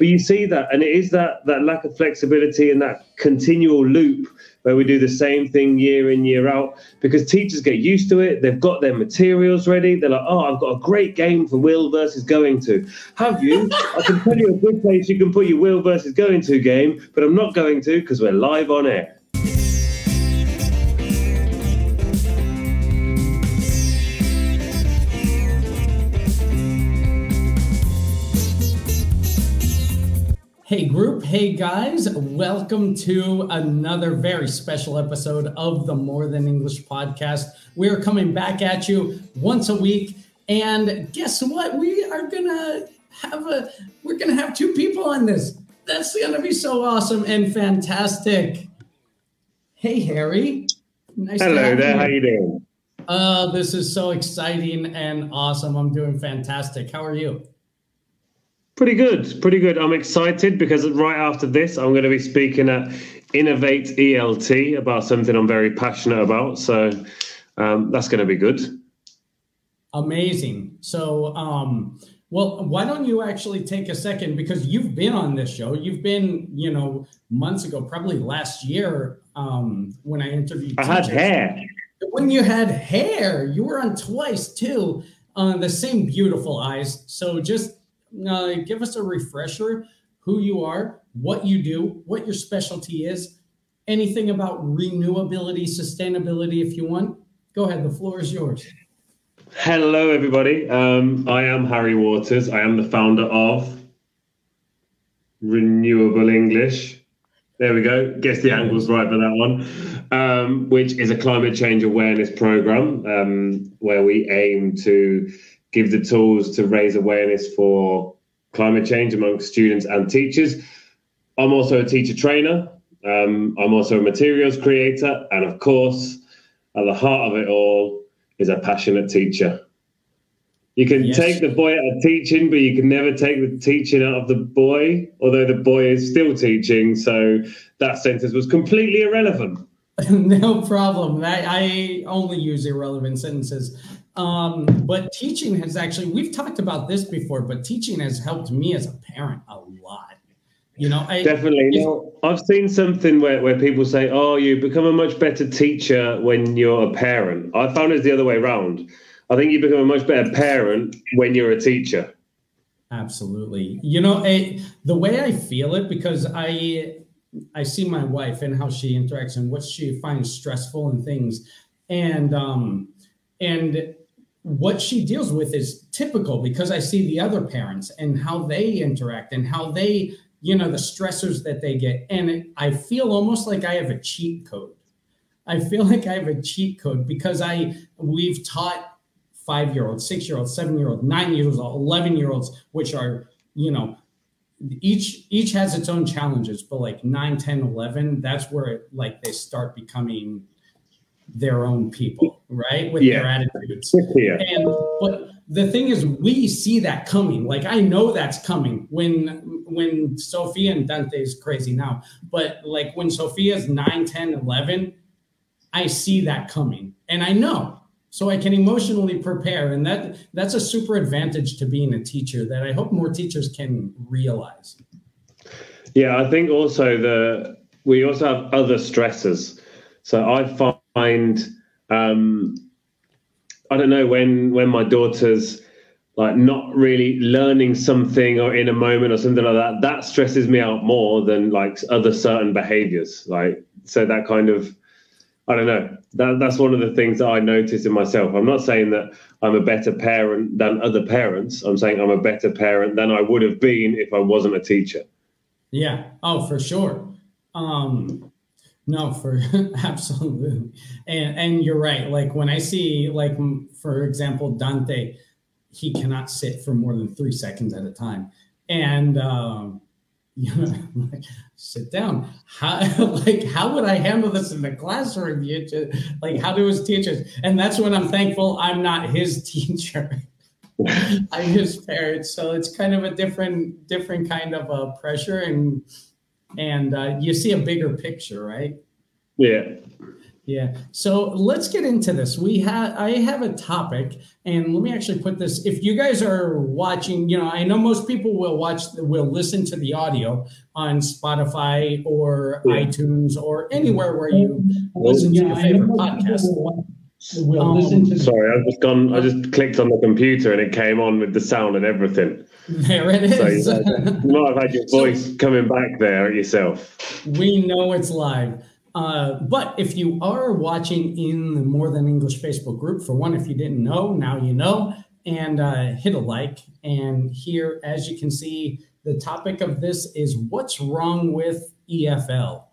but you see that, and it is that that lack of flexibility and that continual loop where we do the same thing year in year out because teachers get used to it. They've got their materials ready. They're like, oh, I've got a great game for Will versus going to. Have you? I can tell you a good place you can put your Will versus going to game, but I'm not going to because we're live on air. Hey, guys. Welcome to another very special episode of the More Than English podcast. We're coming back at you once a week. And guess what? We are going to have a, we're going to have two people on this. That's going to be so awesome and fantastic. Hey, Harry. Nice Hello there. You. How you doing? Uh, this is so exciting and awesome. I'm doing fantastic. How are you? Pretty good, pretty good. I'm excited because right after this, I'm going to be speaking at Innovate ELT about something I'm very passionate about. So um, that's going to be good. Amazing. So, um, well, why don't you actually take a second because you've been on this show. You've been, you know, months ago, probably last year, um, when I interviewed. I had hair. When you had hair, you were on twice too. Uh, the same beautiful eyes. So just uh, give us a refresher who you are, what you do, what your specialty is, anything about renewability, sustainability, if you want. Go ahead, the floor is yours. Hello, everybody. Um, I am Harry Waters. I am the founder of Renewable English. There we go. Guess the angle's right for that one, um, which is a climate change awareness program um, where we aim to give the tools to raise awareness for climate change amongst students and teachers. I'm also a teacher trainer. Um, I'm also a materials creator. And of course, at the heart of it all is a passionate teacher. You can yes. take the boy out of teaching, but you can never take the teaching out of the boy, although the boy is still teaching. So that sentence was completely irrelevant. no problem. I, I only use irrelevant sentences. Um, but teaching has actually, we've talked about this before, but teaching has helped me as a parent a lot. You know, I, definitely. If, no, I've seen something where, where people say, Oh, you become a much better teacher when you're a parent. I found it's the other way around. I think you become a much better parent when you're a teacher. Absolutely. You know, I, the way I feel it, because I I see my wife and how she interacts and what she finds stressful and things. And um and what she deals with is typical because I see the other parents and how they interact and how they, you know, the stressors that they get. And it, I feel almost like I have a cheat code. I feel like I have a cheat code because I we've taught five year olds, six year olds, seven year olds, nine years old, 11 year olds, which are, you know, each each has its own challenges but like 9 10 11 that's where it, like they start becoming their own people, right? With yeah. their attitudes. Yeah. And but the thing is we see that coming. Like I know that's coming when when Sophia and Dante is crazy now, but like when Sophia's 9, 10, 11, I see that coming. And I know. So I can emotionally prepare and that that's a super advantage to being a teacher that I hope more teachers can realize. Yeah, I think also the we also have other stresses. So I find find um, I don't know when when my daughter's like not really learning something or in a moment or something like that that stresses me out more than like other certain behaviors. Like so that kind of i don't know. That, that's one of the things that i notice in myself. I'm not saying that i'm a better parent than other parents. I'm saying i'm a better parent than i would have been if i wasn't a teacher. Yeah. Oh for sure. Um no, for absolutely, and and you're right. Like when I see, like for example, Dante, he cannot sit for more than three seconds at a time, and um, you know, like, sit down. How like how would I handle this in the classroom? You just, like how do his teachers? And that's when I'm thankful I'm not his teacher. I'm his parent, so it's kind of a different different kind of a pressure and and uh, you see a bigger picture, right? Yeah. Yeah. So let's get into this. We have I have a topic, and let me actually put this. If you guys are watching, you know, I know most people will watch, will listen to the audio on Spotify or yeah. iTunes or anywhere where you listen to your favorite podcast. Will um, listen to Sorry, I've just gone. I just clicked on the computer and it came on with the sound and everything. There it is. So you, might have had your voice so, coming back there yourself. We know it's live. Uh, but if you are watching in the More Than English Facebook group, for one, if you didn't know, now you know, and uh, hit a like. And here, as you can see, the topic of this is what's wrong with EFL.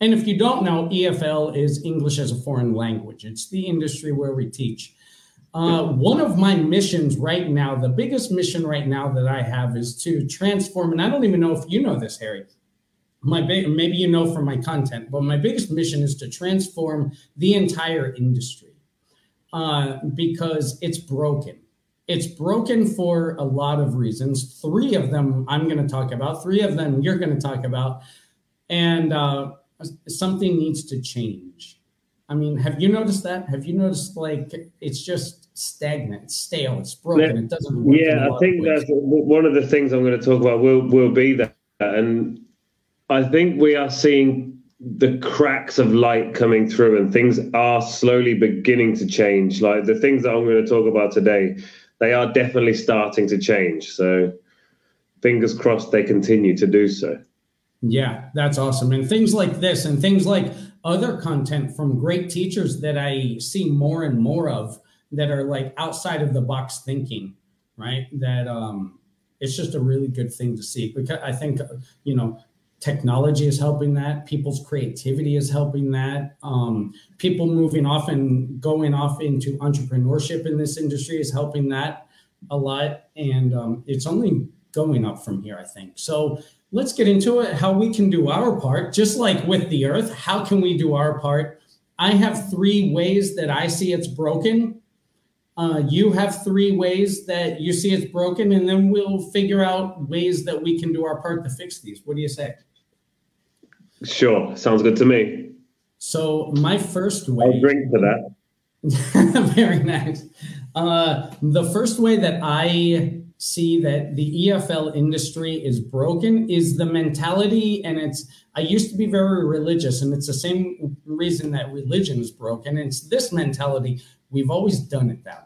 And if you don't know, EFL is English as a foreign language. It's the industry where we teach. Uh, one of my missions right now, the biggest mission right now that I have is to transform, and I don't even know if you know this, Harry, my big, maybe you know from my content, but my biggest mission is to transform the entire industry uh, because it's broken. It's broken for a lot of reasons. Three of them I'm going to talk about. Three of them you're going to talk about, and uh, something needs to change. I mean, have you noticed that? Have you noticed like it's just stagnant, it's stale, it's broken, it doesn't. yeah, I think that's one of the things I'm going to talk about. Will will be that, and I think we are seeing the cracks of light coming through and things are slowly beginning to change. Like the things that I'm going to talk about today, they are definitely starting to change. So fingers crossed they continue to do so. Yeah, that's awesome. And things like this and things like other content from great teachers that I see more and more of that are like outside of the box thinking, right? That um it's just a really good thing to see. Because I think you know technology is helping that. People's creativity is helping that. Um, people moving off and going off into entrepreneurship in this industry is helping that a lot. And um, it's only going up from here i think. So let's get into it how we can do our part. Just like with the earth how can we do our part? I have three ways that i see it's broken uh, you have three ways that you see it's broken and then we'll figure out ways that we can do our part to fix these what do you say Sure, sounds good to me. So my first way. I'll drink to that. very nice. Uh, the first way that I see that the EFL industry is broken is the mentality, and it's. I used to be very religious, and it's the same reason that religion is broken. It's this mentality. We've always done it that way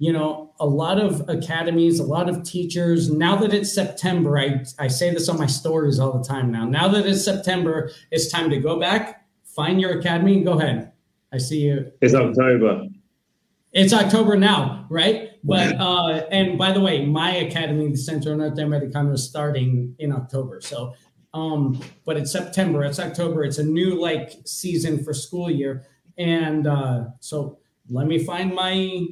you know, a lot of academies, a lot of teachers, now that it's September, I, I say this on my stories all the time now. Now that it's September, it's time to go back, find your academy, and go ahead. I see you. It's October. It's October now, right? But uh, and by the way, my academy, the Center Centro Norteamericano, is starting in October. So, um, but it's September, it's October, it's a new like season for school year, and uh, so let me find my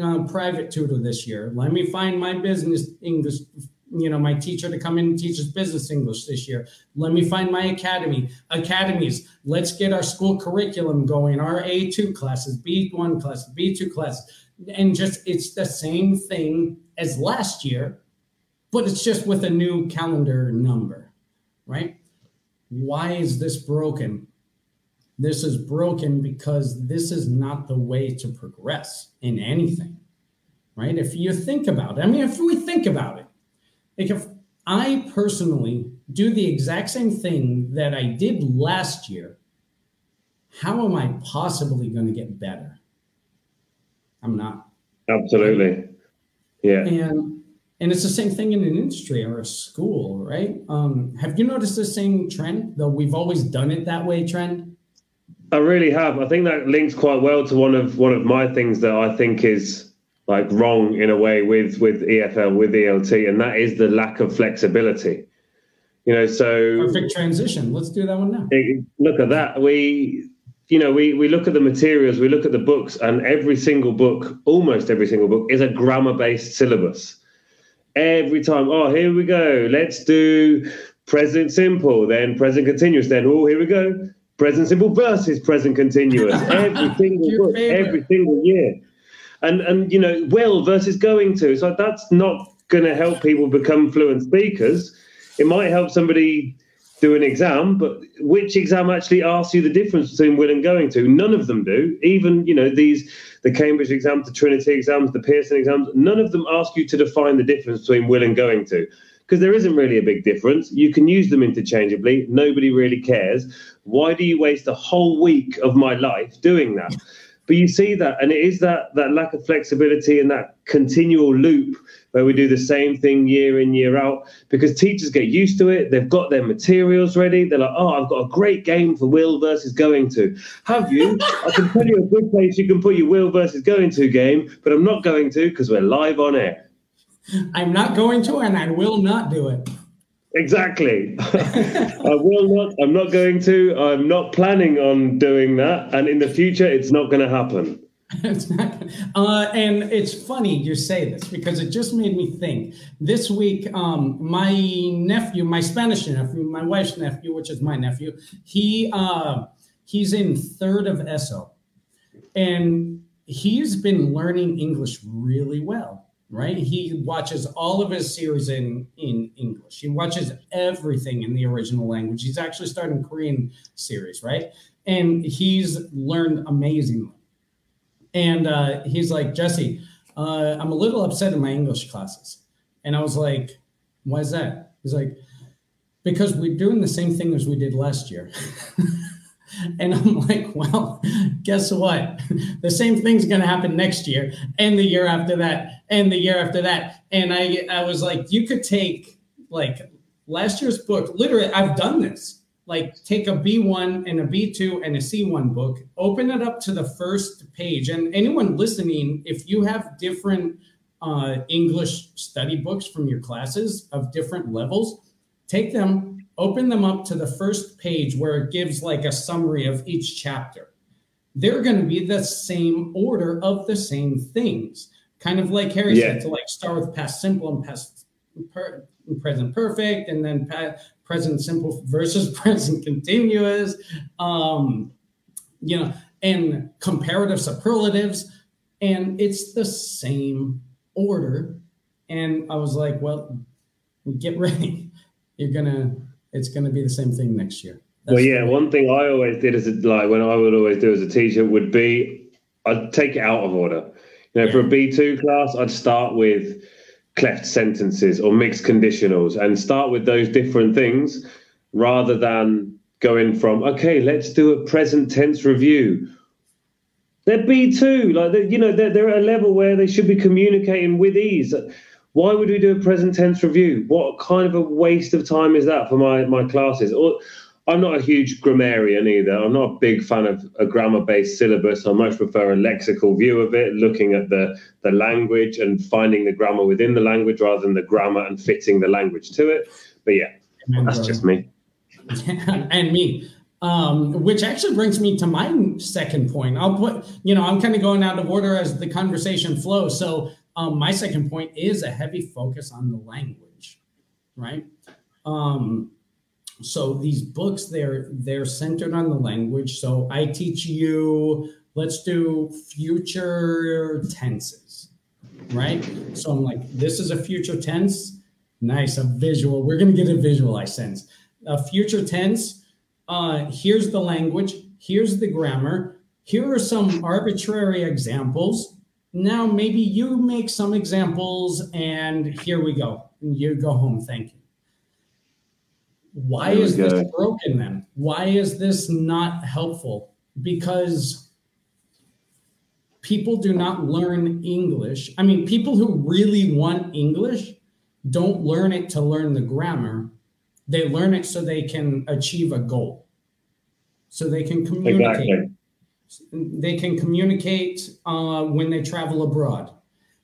uh, private tutor this year. Let me find my business English, you know, my teacher to come in and teach us business English this year. Let me find my academy, academies. Let's get our school curriculum going, our A2 classes, B1 classes, B2 classes. And just it's the same thing as last year, but it's just with a new calendar number, right? Why is this broken? This is broken because this is not the way to progress in anything, right? If you think about it, I mean, if we think about it, like if I personally do the exact same thing that I did last year, how am I possibly going to get better? I'm not. Absolutely. Yeah. And and it's the same thing in an industry or a school, right? Um, have you noticed the same trend, though we've always done it that way trend? I really have. I think that links quite well to one of one of my things that I think is like wrong in a way with with EFL with ELT, and that is the lack of flexibility. You know, so perfect transition. Let's do that one now. Look at that. We, you know, we we look at the materials, we look at the books, and every single book, almost every single book, is a grammar based syllabus. Every time, oh, here we go. Let's do present simple, then present continuous, then oh, here we go present simple versus present continuous every single book, every single year. And and you know, will versus going to. So that's not going to help people become fluent speakers. It might help somebody do an exam, but which exam actually asks you the difference between will and going to? None of them do. Even you know these the Cambridge exams, the Trinity exams, the Pearson exams. None of them ask you to define the difference between will and going to, because there isn't really a big difference. You can use them interchangeably. Nobody really cares. Why do you waste a whole week of my life doing that? But you see that, and it is that that lack of flexibility and that continual loop where we do the same thing year in year out because teachers get used to it. They've got their materials ready. They're like, "Oh, I've got a great game for will versus going to." Have you? I can tell you a good place you can put your will versus going to game, but I'm not going to because we're live on air. I'm not going to, and I will not do it. Exactly. I will not. I'm not going to. I'm not planning on doing that. And in the future, it's not going to happen. it's not. Uh, and it's funny you say this because it just made me think. This week, um, my nephew, my Spanish nephew, my wife's nephew, which is my nephew, he uh, he's in third of ESO, and he's been learning English really well right? He watches all of his series in in English. He watches everything in the original language. He's actually starting Korean series, right? And he's learned amazingly. And uh, he's like, Jesse, uh, I'm a little upset in my English classes. And I was like, why is that? He's like, because we're doing the same thing as we did last year. And I'm like, well, guess what? The same thing's going to happen next year and the year after that and the year after that. And I, I was like, you could take like last year's book, literally, I've done this. Like, take a B1 and a B2 and a C1 book, open it up to the first page. And anyone listening, if you have different uh, English study books from your classes of different levels, take them, open them up to the first page where it gives like a summary of each chapter. They're going to be the same order of the same things. Kind of like Harry yeah. said, to like start with past simple and past per, present perfect, and then past, present simple versus present continuous. Um, you know, and comparative superlatives, and it's the same order. And I was like, well, get ready. You're gonna it's going to be the same thing next year. That's well, yeah, one thing I always did as a, like when I would always do as a teacher would be I'd take it out of order. You know, yeah. for a B two class, I'd start with cleft sentences or mixed conditionals and start with those different things rather than going from okay, let's do a present tense review. They're B two, like you know, they're, they're at a level where they should be communicating with ease. Why would we do a present tense review? What kind of a waste of time is that for my, my classes? Or, I'm not a huge grammarian either. I'm not a big fan of a grammar based syllabus. I much prefer a lexical view of it, looking at the, the language and finding the grammar within the language rather than the grammar and fitting the language to it. But yeah, that's just me. and me. Um, which actually brings me to my second point. I'll put, you know, I'm kind of going out of order as the conversation flows. So um, my second point is a heavy focus on the language, right? Um, so these books they're they're centered on the language. So I teach you. Let's do future tenses, right? So I'm like, this is a future tense. Nice, a visual. We're gonna get a visual. I sense a future tense. Uh, here's the language. Here's the grammar. Here are some arbitrary examples now maybe you make some examples and here we go. You go home. Thank you. Why is this broken then? Why is this not helpful? Because people do not learn English. I mean, people who really want English don't learn it to learn the grammar. They learn it so they can achieve a goal, so they can communicate. Exactly. They can communicate uh, when they travel abroad.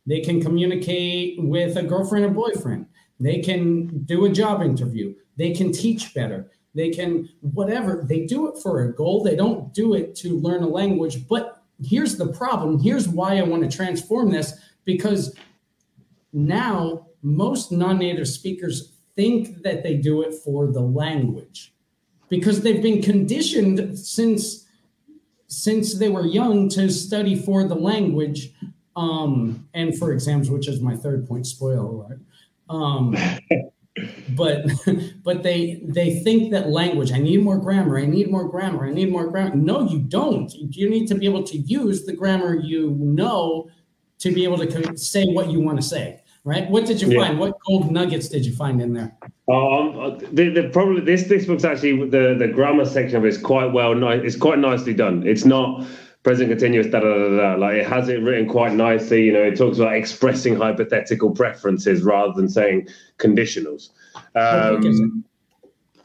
They can communicate with a girlfriend or boyfriend. They can do a job interview. They can teach better. They can, whatever. They do it for a goal. They don't do it to learn a language. But here's the problem. Here's why I want to transform this because now most non native speakers think that they do it for the language because they've been conditioned since since they were young to study for the language um, and for exams, which is my third point, spoiler alert. Um, but but they they think that language i need more grammar i need more grammar i need more grammar. No you don't. You need to be able to use the grammar you know to be able to say what you want to say right? What did you yeah. find? What gold nuggets did you find in there um, the, the probably this this book's actually the the grammar section of it is quite well nice it's quite nicely done it's not present continuous da, da da da like it has it written quite nicely you know it talks about expressing hypothetical preferences rather than saying conditionals um,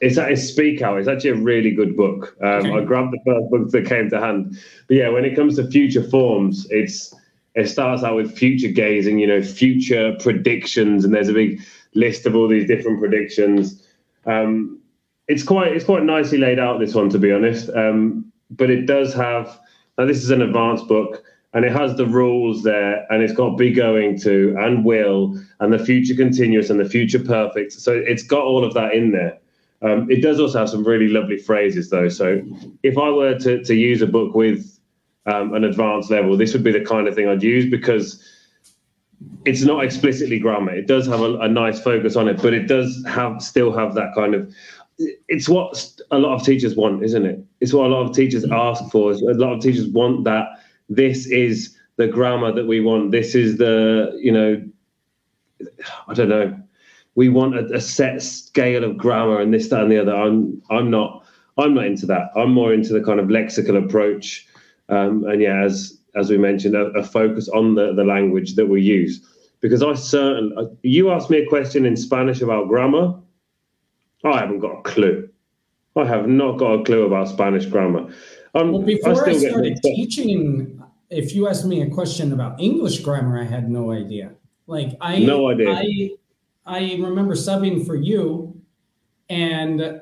it's it's Speak Out. It's actually a really good book. Um, okay. I grabbed the first book that came to hand. But yeah, when it comes to future forms, it's it starts out with future gazing, you know, future predictions, and there's a big list of all these different predictions. Um, it's quite it's quite nicely laid out this one, to be honest. Um, but it does have now this is an advanced book and it has the rules there and it's got be going to and will and the future continuous and the future perfect so it's got all of that in there um, it does also have some really lovely phrases though so if i were to, to use a book with um, an advanced level this would be the kind of thing i'd use because it's not explicitly grammar it does have a, a nice focus on it but it does have still have that kind of it's what a lot of teachers want isn't it it's what a lot of teachers ask for a lot of teachers want that this is the grammar that we want. This is the, you know, I don't know. We want a, a set scale of grammar and this, that, and the other. I'm, I'm not, I'm not into that. I'm more into the kind of lexical approach. Um, and yeah, as as we mentioned, a, a, focus on the, the language that we use. Because I certain, you asked me a question in Spanish about grammar, I haven't got a clue. I have not got a clue about Spanish grammar. Um, well, before I, I started teaching, if you asked me a question about English grammar, I had no idea. Like I, no idea. I, I remember subbing for you, and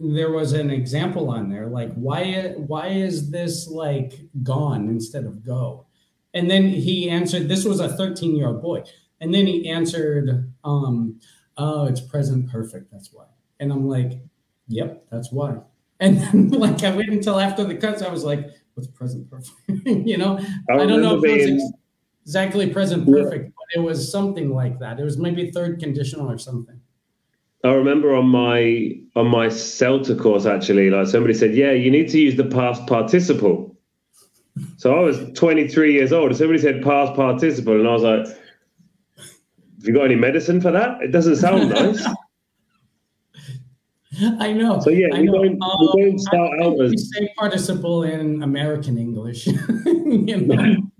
there was an example on there, like why why is this like gone instead of go? And then he answered. This was a 13 year old boy, and then he answered, um, "Oh, it's present perfect. That's why." And I'm like, "Yep, that's why." And then, like, I waited until after the cuts. I was like, what's present perfect? you know, I, I don't know if it was exactly present perfect, yeah. but it was something like that. It was maybe third conditional or something. I remember on my on my CELTA course actually, like somebody said, "Yeah, you need to use the past participle." So I was 23 years old, and somebody said past participle, and I was like, "Have you got any medicine for that? It doesn't sound nice." I know. So yeah, we don't, we oh, don't start out as we say participle in American English. you know?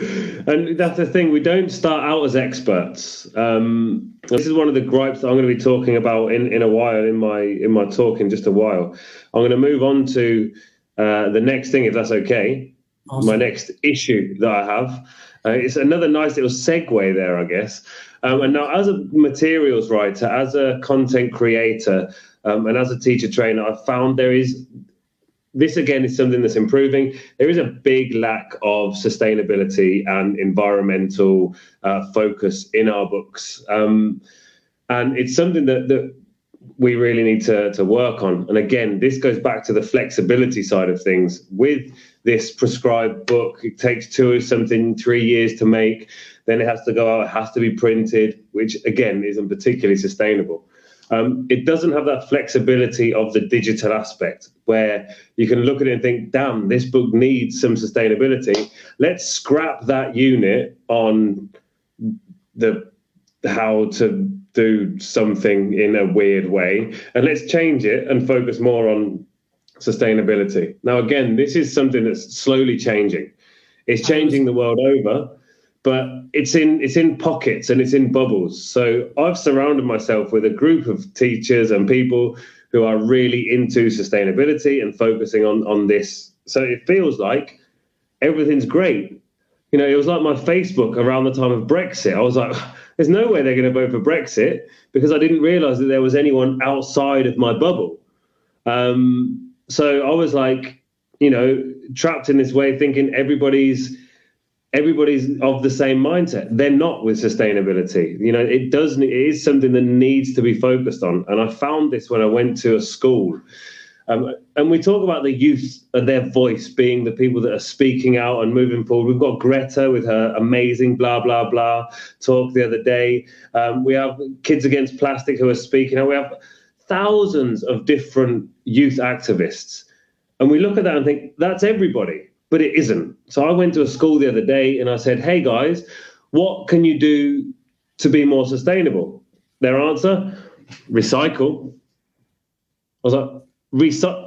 and that's the thing. We don't start out as experts. Um, this is one of the gripes that I'm going to be talking about in, in a while in my in my talk in just a while. I'm going to move on to uh, the next thing, if that's okay. Awesome. My next issue that I have. Uh, it's another nice little segue there, I guess. Um, and now, as a materials writer, as a content creator, um, and as a teacher trainer, I've found there is this again is something that's improving. There is a big lack of sustainability and environmental uh, focus in our books, um, and it's something that that we really need to to work on. And again, this goes back to the flexibility side of things. With this prescribed book, it takes two or something three years to make. Then it has to go out. It has to be printed, which again isn't particularly sustainable. Um, it doesn't have that flexibility of the digital aspect where you can look at it and think, damn, this book needs some sustainability. Let's scrap that unit on the how to do something in a weird way and let's change it and focus more on sustainability. Now, again, this is something that's slowly changing. It's changing the world over but it's in it's in pockets and it's in bubbles. So I've surrounded myself with a group of teachers and people who are really into sustainability and focusing on on this. So it feels like everything's great. You know, it was like my Facebook around the time of Brexit. I was like, there's no way they're going to vote for Brexit because I didn't realize that there was anyone outside of my bubble. Um, so I was like, you know, trapped in this way, thinking everybody's everybody's of the same mindset. They're not with sustainability. You know, it does. It is something that needs to be focused on. And I found this when I went to a school. Um, and we talk about the youth and their voice being the people that are speaking out and moving forward. We've got Greta with her amazing blah, blah, blah talk the other day. Um, we have Kids Against Plastic who are speaking out. We have thousands of different youth activists. And we look at that and think, that's everybody, but it isn't. So I went to a school the other day and I said, hey guys, what can you do to be more sustainable? Their answer, recycle. I was like, recycle.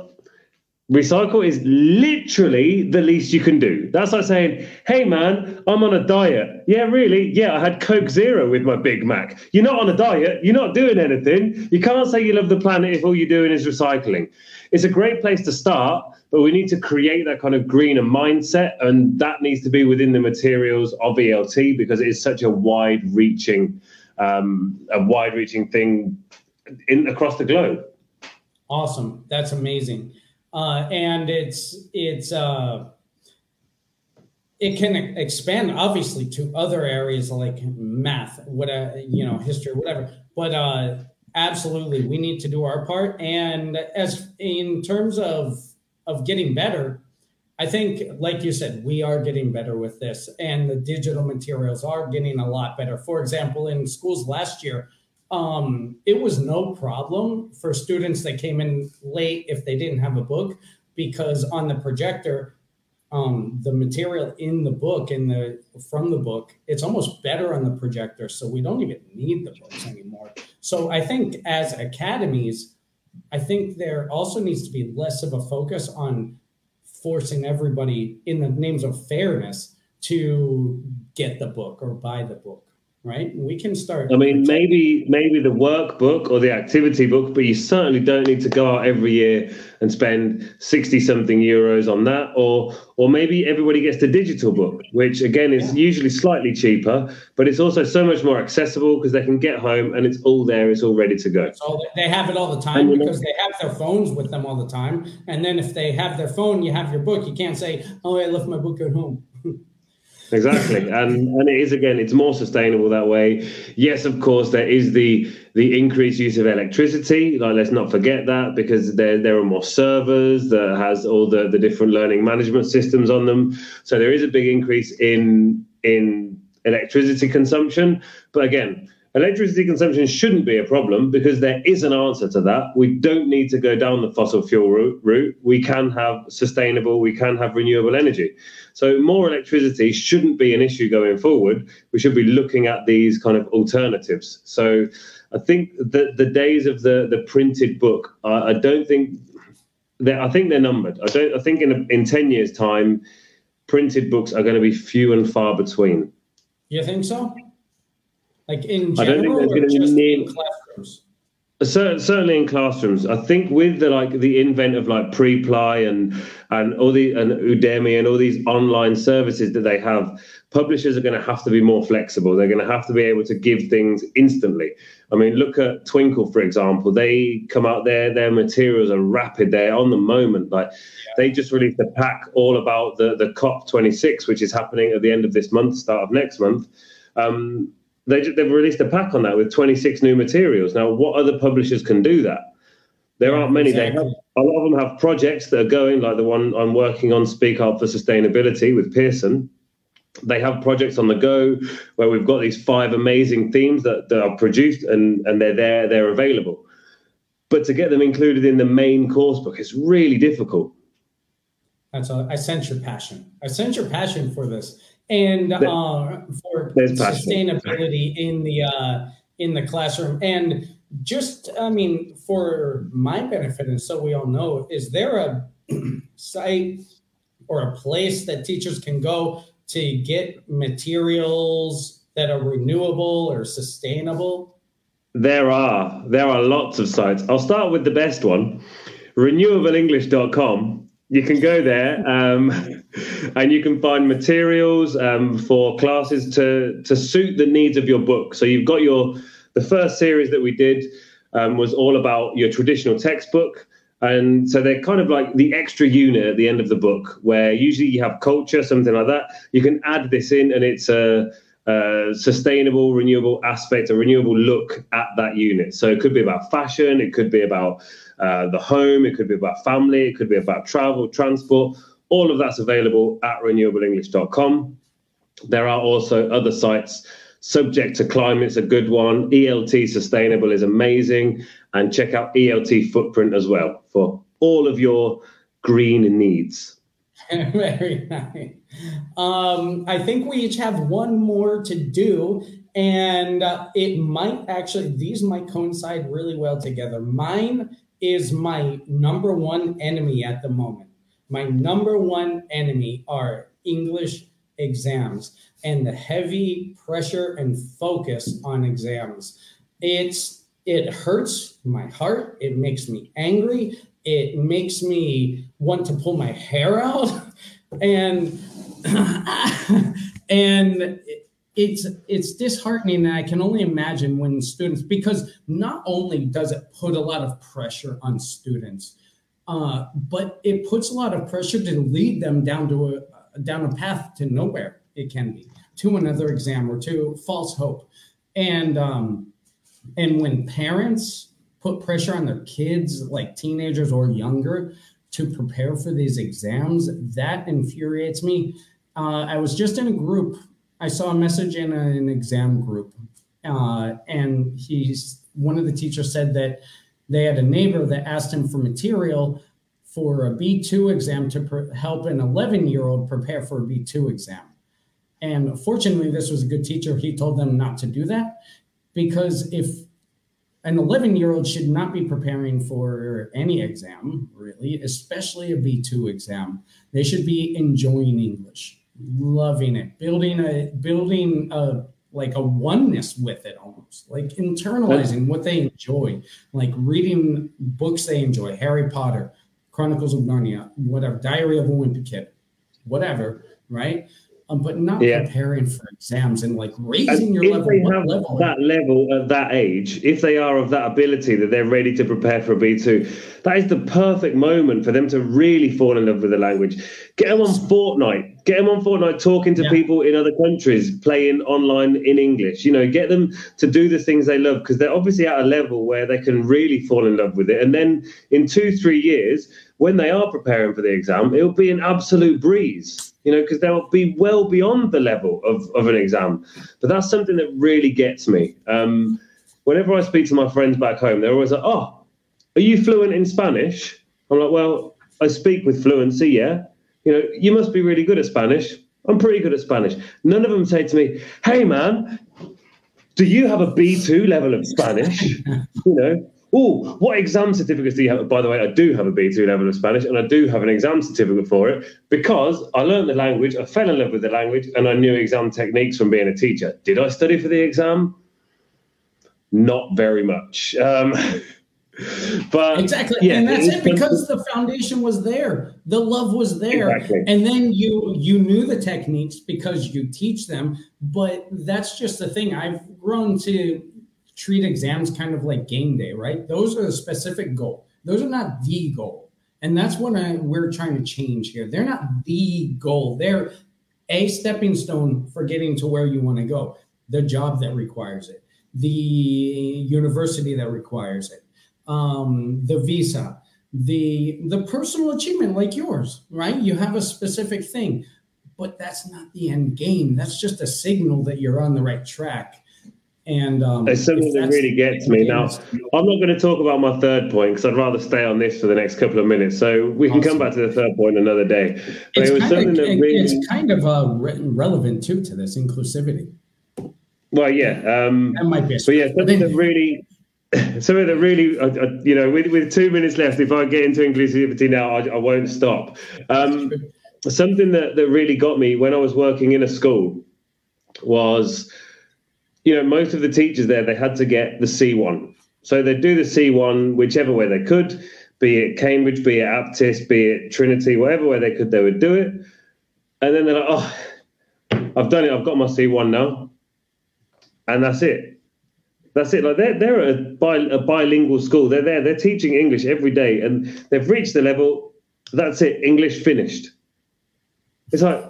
Recycle is literally the least you can do. That's like saying, hey man, I'm on a diet. Yeah, really? Yeah, I had Coke Zero with my Big Mac. You're not on a diet. You're not doing anything. You can't say you love the planet if all you're doing is recycling. It's a great place to start, but we need to create that kind of greener mindset. And that needs to be within the materials of ELT because it is such a wide reaching, um, a wide reaching thing in across the globe. Awesome. That's amazing. Uh, and it's it's uh, it can expand obviously to other areas like math, whatever you know, history, whatever. But uh, absolutely, we need to do our part. And as in terms of of getting better, I think, like you said, we are getting better with this, and the digital materials are getting a lot better. For example, in schools last year, um, it was no problem for students that came in late if they didn't have a book because on the projector um, the material in the book in the from the book it's almost better on the projector so we don't even need the books anymore. So i think as academies i think there also needs to be less of a focus on forcing everybody in the names of fairness to get the book or buy the book right? We can start. I mean, maybe maybe the workbook or the activity book, but you certainly don't need to go out every year and spend sixty something euros on that. Or or maybe everybody gets the digital book, which again is yeah. usually slightly cheaper, but it's also so much more accessible because they can get home and it's all there, it's all ready to go. So they have it all the time and, because they have their phones with them all the time. And then if they have their phone, you have your book. You can't say, "Oh, I left my book at home." exactly. And and it is again it's more sustainable that way. Yes of course there is the the increased use of electricity. Like let's not forget that because there there are more servers that has all the the different learning management systems on them. So there is a big increase in in electricity consumption. But again Electricity consumption shouldn't be a problem because there is an answer to that. We don't need to go down the fossil fuel route. We can have sustainable, we can have renewable energy. So, more electricity shouldn't be an issue going forward. We should be looking at these kind of alternatives. So, I think that the days of the, the printed book, I, I don't think I think they're numbered. I don't. I think in in ten years' time, printed books are going to be few and far between. You think so? Like in general, I don't think there's going to be near, classrooms. Certainly in classrooms, I think with the like the invent of like Preply and and all the and Udemy and all these online services that they have, publishers are going to have to be more flexible. They're going to have to be able to give things instantly. I mean, look at Twinkl for example. They come out there, their materials are rapid. They're on the moment. Like yeah. they just released a pack all about the the COP 26, which is happening at the end of this month, start of next month. Um, they, they've released a pack on that with 26 new materials. Now, what other publishers can do that? There aren't many. Exactly. They have, a lot of them have projects that are going, like the one I'm working on, Speak Up for Sustainability with Pearson. They have projects on the go where we've got these five amazing themes that, that are produced and, and they're there, they're available. But to get them included in the main course book is really difficult. That's all. I sense your passion. I sense your passion for this and uh, for sustainability in the uh, in the classroom. And just, I mean, for my benefit, and so we all know, is there a site or a place that teachers can go to get materials that are renewable or sustainable? There are. There are lots of sites. I'll start with the best one renewableenglish.com you can go there um, and you can find materials um, for classes to to suit the needs of your book. So you've got your the first series that we did um, was all about your traditional textbook. And so they're kind of like the extra unit at the end of the book, where usually you have culture, something like that. You can add this in, and it's a uh, sustainable, renewable aspect, a renewable look at that unit. So it could be about fashion, it could be about uh, the home, it could be about family, it could be about travel, transport. All of that's available at renewableenglish.com. There are also other sites. Subject to Climate's a good one. ELT Sustainable is amazing. And check out ELT Footprint as well for all of your green needs. Very nice. Um, I think we each have one more to do, and uh, it might actually, these might coincide really well together. Mine is my number one enemy at the moment. My number one enemy are English exams and the heavy pressure and focus on exams. It's it hurts my heart. It makes me angry. It makes me want to pull my hair out, and and it's it's disheartening and i can only imagine when students because not only does it put a lot of pressure on students uh, but it puts a lot of pressure to lead them down to a down a path to nowhere it can be to another exam or to false hope and um and when parents put pressure on their kids like teenagers or younger to prepare for these exams that infuriates me uh, I was just in a group. I saw a message in a, an exam group, uh, and he's one of the teachers said that they had a neighbor that asked him for material for a B2 exam to pr- help an 11 year old prepare for a B2 exam. And fortunately, this was a good teacher. He told them not to do that because if an 11 year old should not be preparing for any exam, really, especially a B2 exam, they should be enjoying English loving it, building a building a like a oneness with it almost, like internalizing what they enjoy, like reading books they enjoy, Harry Potter, Chronicles of Narnia, whatever, Diary of a Wimpy Kid, whatever, right? Um, but not yeah. preparing for exams and like raising and your if level. They have level? That level at that age, if they are of that ability that they're ready to prepare for a B2, that is the perfect moment for them to really fall in love with the language. Get them on Fortnite. Get them on Fortnite talking to yeah. people in other countries, playing online in English. You know, get them to do the things they love because they're obviously at a level where they can really fall in love with it. And then in two, three years, when they are preparing for the exam, it'll be an absolute breeze you know, because they'll be well beyond the level of, of an exam. But that's something that really gets me. Um, whenever I speak to my friends back home, they're always like, oh, are you fluent in Spanish? I'm like, well, I speak with fluency, yeah. You know, you must be really good at Spanish. I'm pretty good at Spanish. None of them say to me, hey, man, do you have a B2 level of Spanish? you know, oh, what exam certificates do you have? By the way, I do have a B2 level of Spanish and I do have an exam certificate for it because I learned the language, I fell in love with the language, and I knew exam techniques from being a teacher. Did I study for the exam? Not very much. Um, but exactly yeah, and that's it, because the foundation was there the love was there exactly. and then you you knew the techniques because you teach them but that's just the thing i've grown to treat exams kind of like game day, right? Those are the specific goal. Those are not the goal. And that's what I, we're trying to change here. They're not the goal. They're a stepping stone for getting to where you want to go. The job that requires it, the university that requires it, um, the visa, the the personal achievement like yours, right? You have a specific thing, but that's not the end game. That's just a signal that you're on the right track. And um, it's something that really gets me. Now, I'm not going to talk about my third point because I'd rather stay on this for the next couple of minutes. So we can awesome. come back to the third point another day. But it's it was something of, that really, it's kind of uh, relevant too to this inclusivity. Well, yeah, um, that might be. But yeah, something that really, something that really, uh, uh, you know, with with two minutes left, if I get into inclusivity now, I, I won't stop. Um, something that that really got me when I was working in a school was you know, most of the teachers there, they had to get the C1. So they'd do the C1 whichever way they could, be it Cambridge, be it Aptis, be it Trinity, whatever way they could, they would do it. And then they're like, oh, I've done it, I've got my C1 now. And that's it. That's it. Like they're they're a, bi- a bilingual school. They're there. They're teaching English every day, and they've reached the level. That's it. English finished. It's like,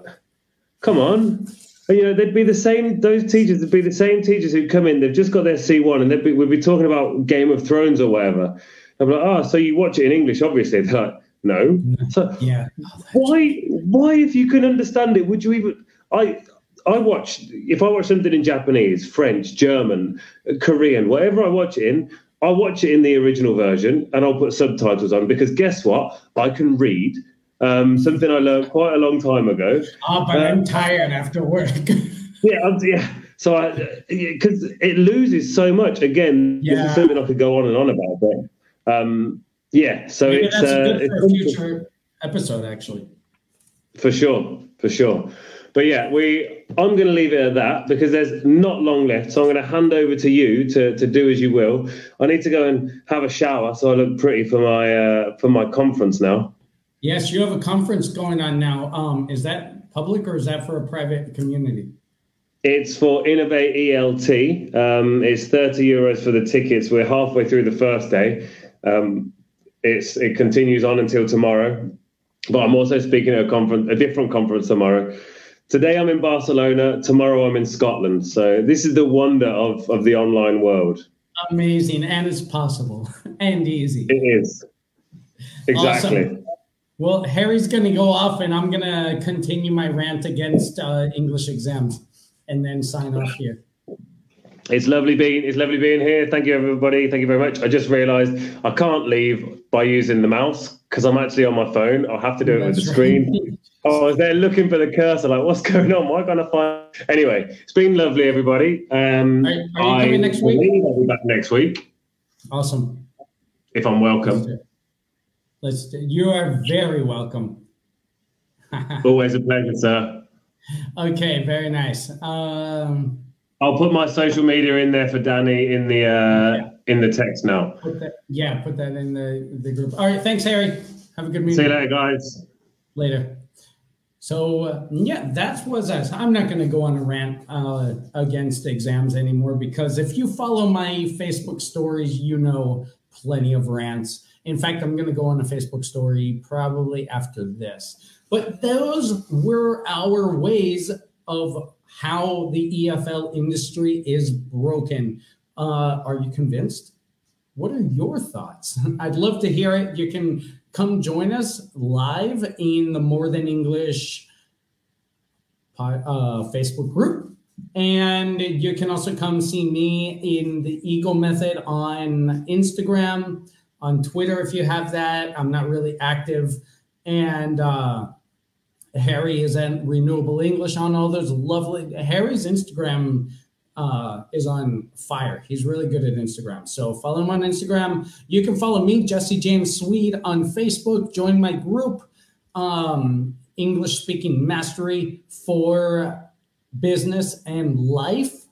come on you know, they'd be the same. Those teachers would be the same teachers who come in. They've just got their C1, and they'd be, we'd be talking about Game of Thrones or whatever. I'm like, oh, so you watch it in English? Obviously, they're like, no. So Yeah. why? Why, if you can understand it, would you even? I I watch if I watch something in Japanese, French, German, Korean, whatever I watch it in. I watch it in the original version, and I'll put subtitles on because guess what? I can read. Um, something I learned quite a long time ago. Oh, but I'm tired after work. Yeah, yeah. So I because it loses so much. Again, this Yeah. is something I could go on and on about, but um, yeah. So Maybe it's, uh, good for a it's future episode, actually. for sure, for sure. But yeah, we. I'm going to leave it at that because there's not long left. So I'm going to hand over to you to, to do as you will. I need to go and have a shower so I look pretty for my uh, for my conference now. Yes, you have a conference going on now. Um, is that public or is that for a private community? It's for Innovate ELT. Um, it's 30 euros for the tickets. We're halfway through the first day. Um, it's it continues on until tomorrow. But I'm also speaking at a conference, a different conference tomorrow. Today I'm in Barcelona. Tomorrow I'm in Scotland. So this is the wonder of of the online world. Amazing, and it's possible and easy. It is exactly. Awesome. Well, Harry's going to go off, and I'm going to continue my rant against uh, English exams, and then sign off here. It's lovely being it's lovely being here. Thank you everybody. Thank you very much. I just realised I can't leave by using the mouse because I'm actually on my phone. I'll have to do it with the screen. Oh, I was there looking for the cursor, like, what's going on? Why can't I find? Anyway, it's been lovely, everybody. Um, Are- are you I coming next week? I'll be back next week Awesome. if I'm welcome. Let's. Do, you are very welcome. Always a pleasure, sir. okay, very nice. Um, I'll put my social media in there for Danny in the uh, in the text now. put that, yeah, put that in the the group. All right, thanks, Harry. Have a good meeting. See you later, guys. later. So uh, yeah, that was us. I'm not going to go on a rant uh, against exams anymore because if you follow my Facebook stories, you know plenty of rants. In fact, I'm going to go on a Facebook story probably after this. But those were our ways of how the EFL industry is broken. Uh, are you convinced? What are your thoughts? I'd love to hear it. You can come join us live in the More Than English uh, Facebook group. And you can also come see me in the Eagle Method on Instagram, on Twitter if you have that. I'm not really active. And uh, Harry is at Renewable English on all those lovely. Harry's Instagram uh, is on fire. He's really good at Instagram. So follow him on Instagram. You can follow me, Jesse James Swede, on Facebook. Join my group, um, English Speaking Mastery for Business and Life.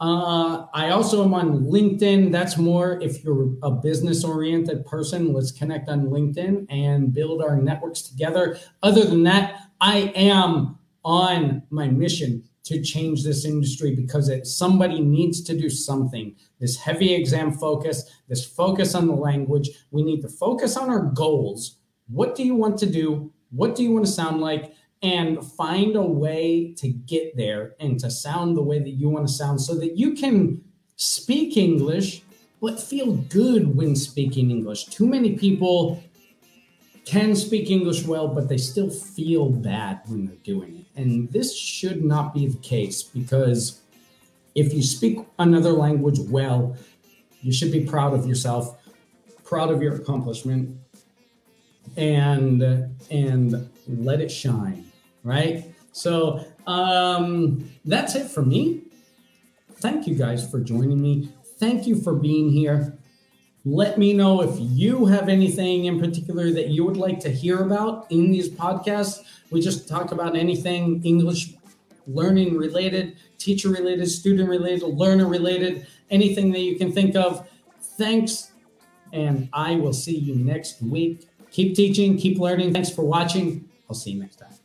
Uh, I also am on LinkedIn. That's more if you're a business oriented person. Let's connect on LinkedIn and build our networks together. Other than that, I am on my mission to change this industry because it, somebody needs to do something. This heavy exam focus, this focus on the language, we need to focus on our goals. What do you want to do? What do you want to sound like? And find a way to get there and to sound the way that you want to sound so that you can speak English, but feel good when speaking English. Too many people can speak English well, but they still feel bad when they're doing it. And this should not be the case because if you speak another language well, you should be proud of yourself, proud of your accomplishment, and and let it shine, right? So um, that's it for me. Thank you guys for joining me. Thank you for being here. Let me know if you have anything in particular that you would like to hear about in these podcasts. We just talk about anything English learning related, teacher related, student related, learner related, anything that you can think of. Thanks. And I will see you next week. Keep teaching, keep learning. Thanks for watching. I'll see you next time.